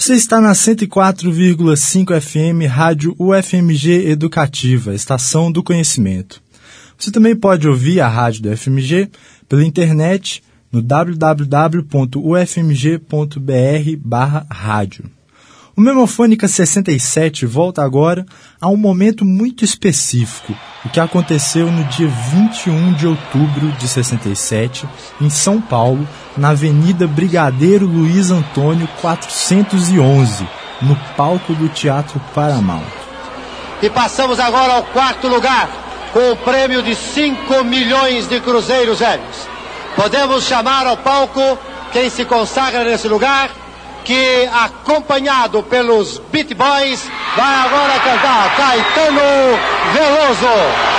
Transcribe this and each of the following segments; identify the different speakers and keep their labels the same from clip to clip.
Speaker 1: Você está na 104,5 FM Rádio UFMG Educativa, Estação do Conhecimento. Você também pode ouvir a rádio do FMG pela internet no www.ufmg.br/rádio. O Memofônica 67 volta agora a um momento muito específico, o que aconteceu no dia 21 de outubro de 67, em São Paulo, na Avenida Brigadeiro Luiz Antônio 411, no palco do Teatro Paramount.
Speaker 2: E passamos agora ao quarto lugar, com o prêmio de 5 milhões de cruzeiros velhos. Podemos chamar ao palco quem se consagra nesse lugar que, acompanhado pelos Beat Boys, vai agora cantar Caetano Veloso.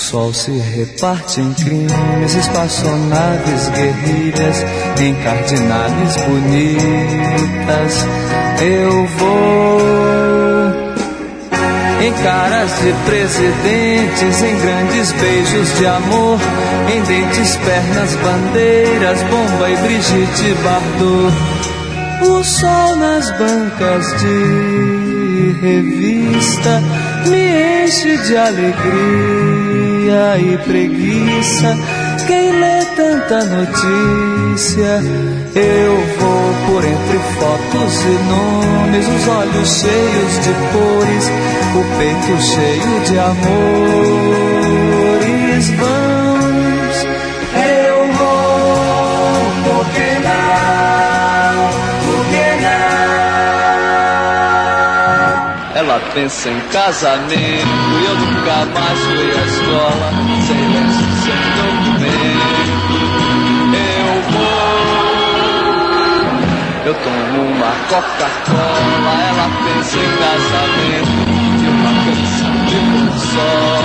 Speaker 3: Sol se reparte em crimes, espaçonaves guerrilhas, em cardinales bonitas. Eu vou em caras de presidentes, em grandes beijos de amor, em dentes, pernas, bandeiras, bomba e Brigitte Bardot. O sol nas bancas de revista me enche de alegria e preguiça. Quem lê tanta notícia, eu vou por entre fotos e nomes, os olhos cheios de cores, o peito cheio de amores. Vamos, eu vou, porque não, porque não? Ela pensa em casamento e eu nunca mais fui à sem lenço, sem documento. Eu vou, eu tomo uma Coca-Cola, ela pensa em casamento e uma canção de consola. Eu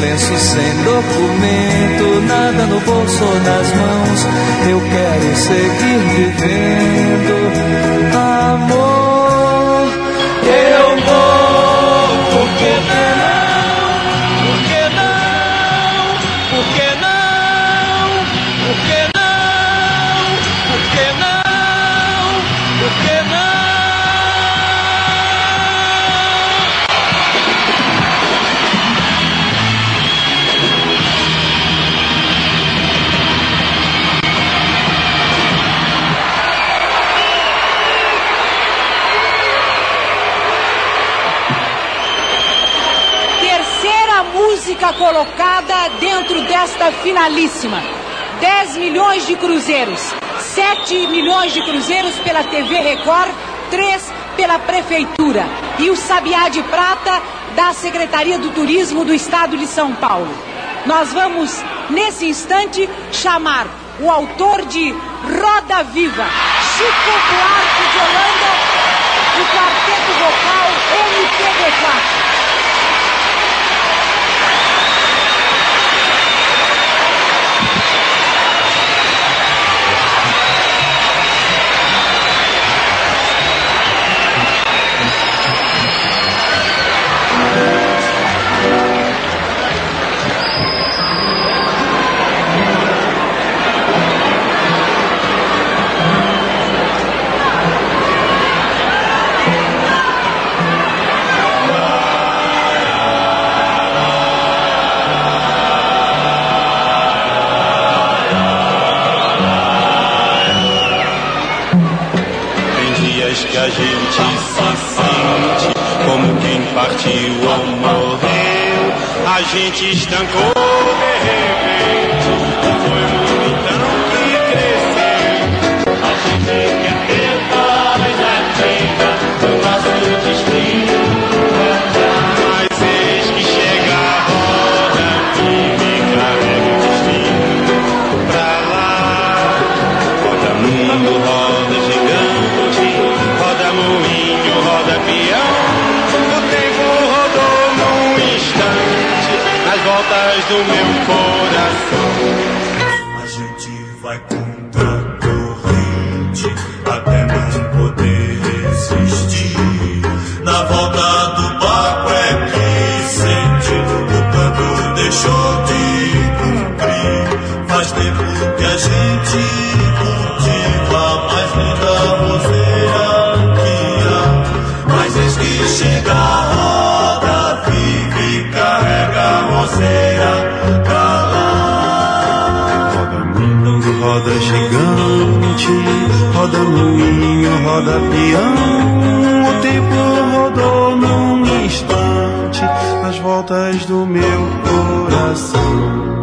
Speaker 3: lenço, sem documento, nada no bolso ou nas mãos. Eu quero seguir vivendo,
Speaker 4: colocada dentro desta finalíssima. 10 milhões de cruzeiros, 7 milhões de cruzeiros pela TV Record, 3 pela Prefeitura e o Sabiá de Prata da Secretaria do Turismo do Estado de São Paulo. Nós vamos, nesse instante, chamar o autor de Roda Viva, Chico Buarque de Holanda, o quarteto vocal MPB4.
Speaker 5: He's done good. like roda gigante, roda moinho, roda peão. O tempo rodou num instante, as voltas do meu coração.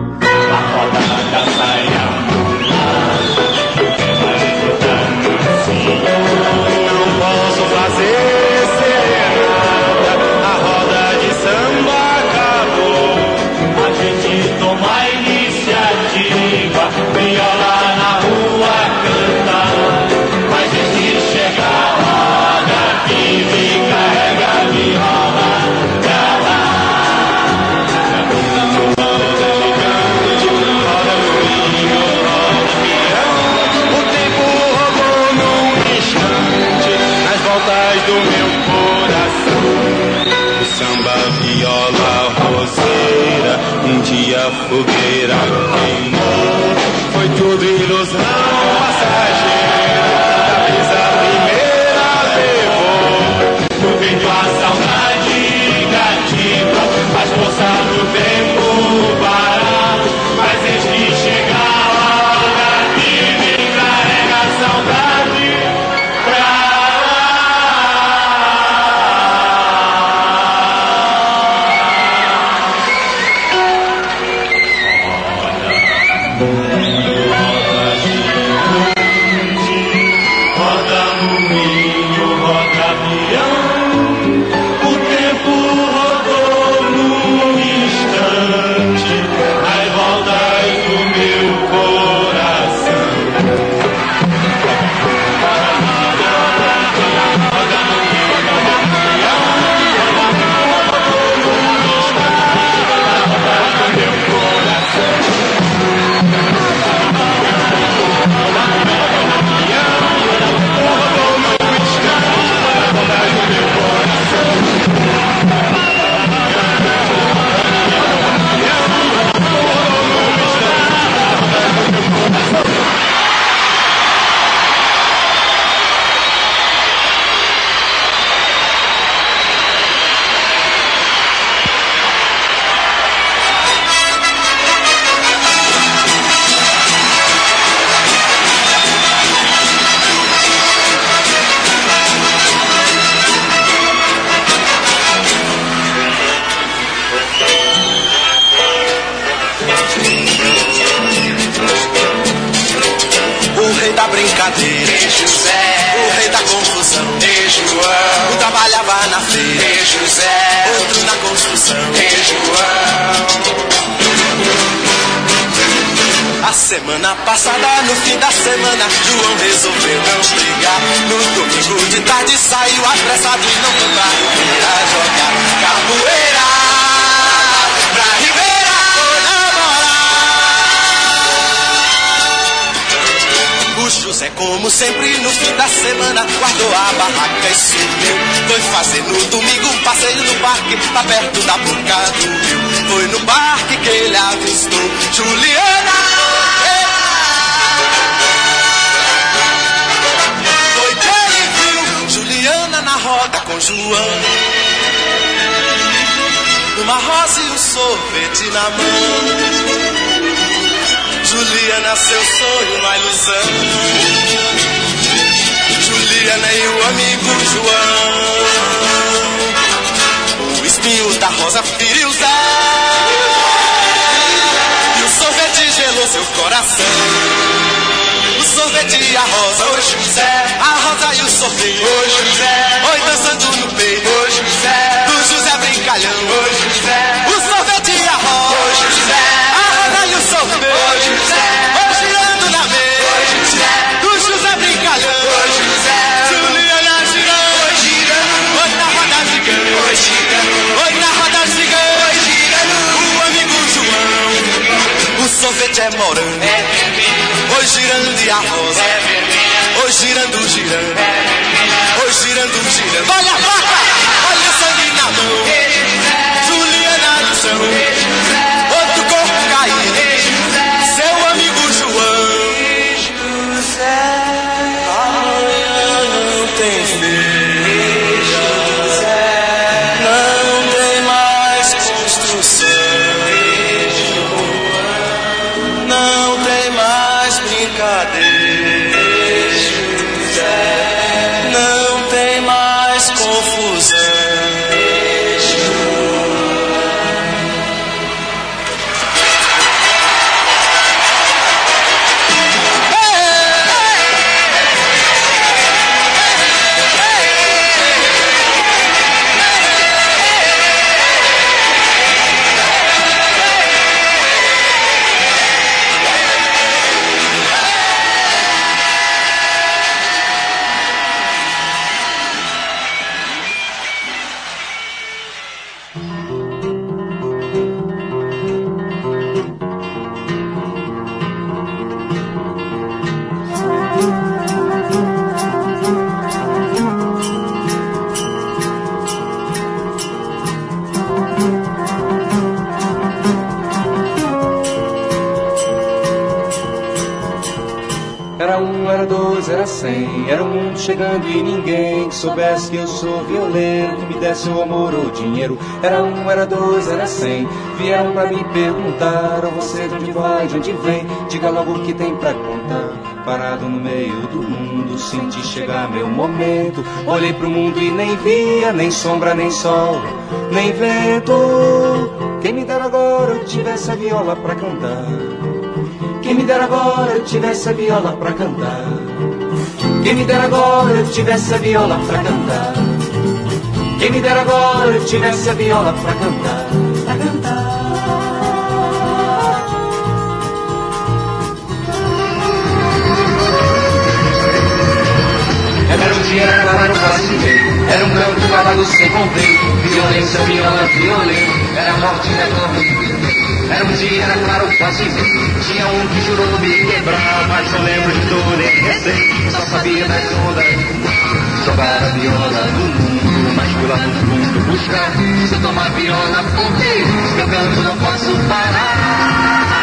Speaker 6: Semana passada, no fim da semana, João resolveu não brigar. No domingo de tarde saiu apressado e não foi pra Ribeira jogar capoeira. Pra Ribeira foi namorar. O José, como sempre, no fim da semana, guardou a barraca e sumiu. Foi fazer no domingo um passeio no parque, lá perto da boca do rio. Foi no parque que ele avistou Juliana. João. Uma rosa e um sorvete na mão. Juliana, seu sonho, uma ilusão. Juliana e o amigo João. O espinho da rosa feriu E o sorvete gelou seu coração. O sorvete e a rosa, hoje José. A rosa e o sorvete, hoje José. Sorvete é morango. É Oi girando e a rosa. É Oi girando, girando. É Oi girando, girando. Olha a faca! Olha sangue na mão. Juliana no chão.
Speaker 7: Era um mundo chegando e ninguém que soubesse que eu sou violeiro, que me desse o amor ou dinheiro. Era um, era dois, era cem. Vieram pra me perguntar: oh, você de onde vai, de onde vem? Diga logo o que tem pra contar. Parado no meio do mundo, senti chegar meu momento. Olhei pro mundo e nem via, nem sombra, nem sol, nem vento. Quem me dera agora eu tivesse a viola pra cantar. Quem me dera agora eu tivesse a viola pra cantar. Quem me dera agora eu tivesse a viola pra cantar. Quem me dera agora eu tivesse a viola pra cantar. Pra cantar. Era um dia, claro, quase meio. Era um canto, cavalo sem convento. Violência, viola, violento. Era morte, dor. Era um dia, era claro, quase. Tinha um que jurou me quebrar, mas não lembro de tudo nem recém. Só sabia das ondas. Jogar a viola no mundo, mas fui lá no fundo buscar. Se eu tomar viola por meu canto não posso parar.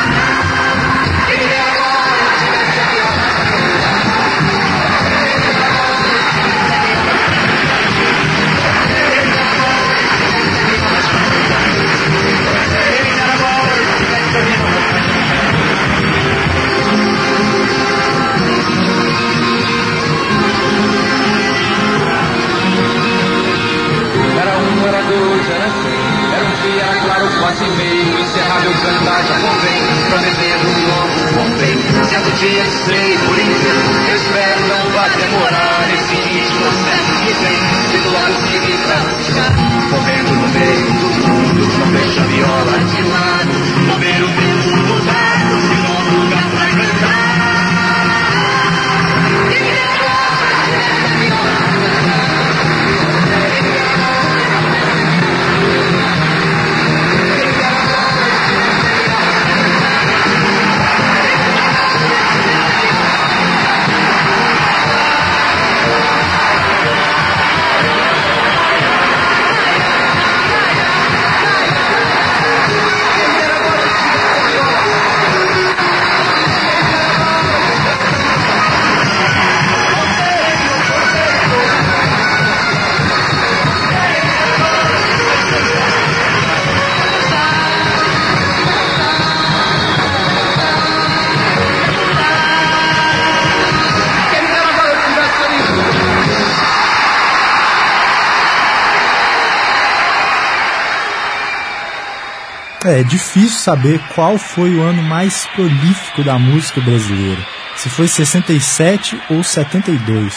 Speaker 1: É, é difícil saber qual foi o ano mais prolífico da música brasileira, se foi 67 ou 72.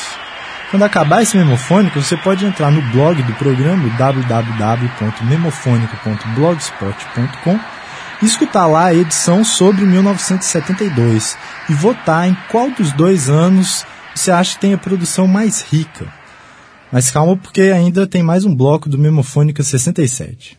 Speaker 1: Quando acabar esse Memofônica, você pode entrar no blog do programa www.memofonica.blogspot.com e escutar lá a edição sobre 1972 e votar em qual dos dois anos você acha que tem a produção mais rica. Mas calma porque ainda tem mais um bloco do Memofônica 67.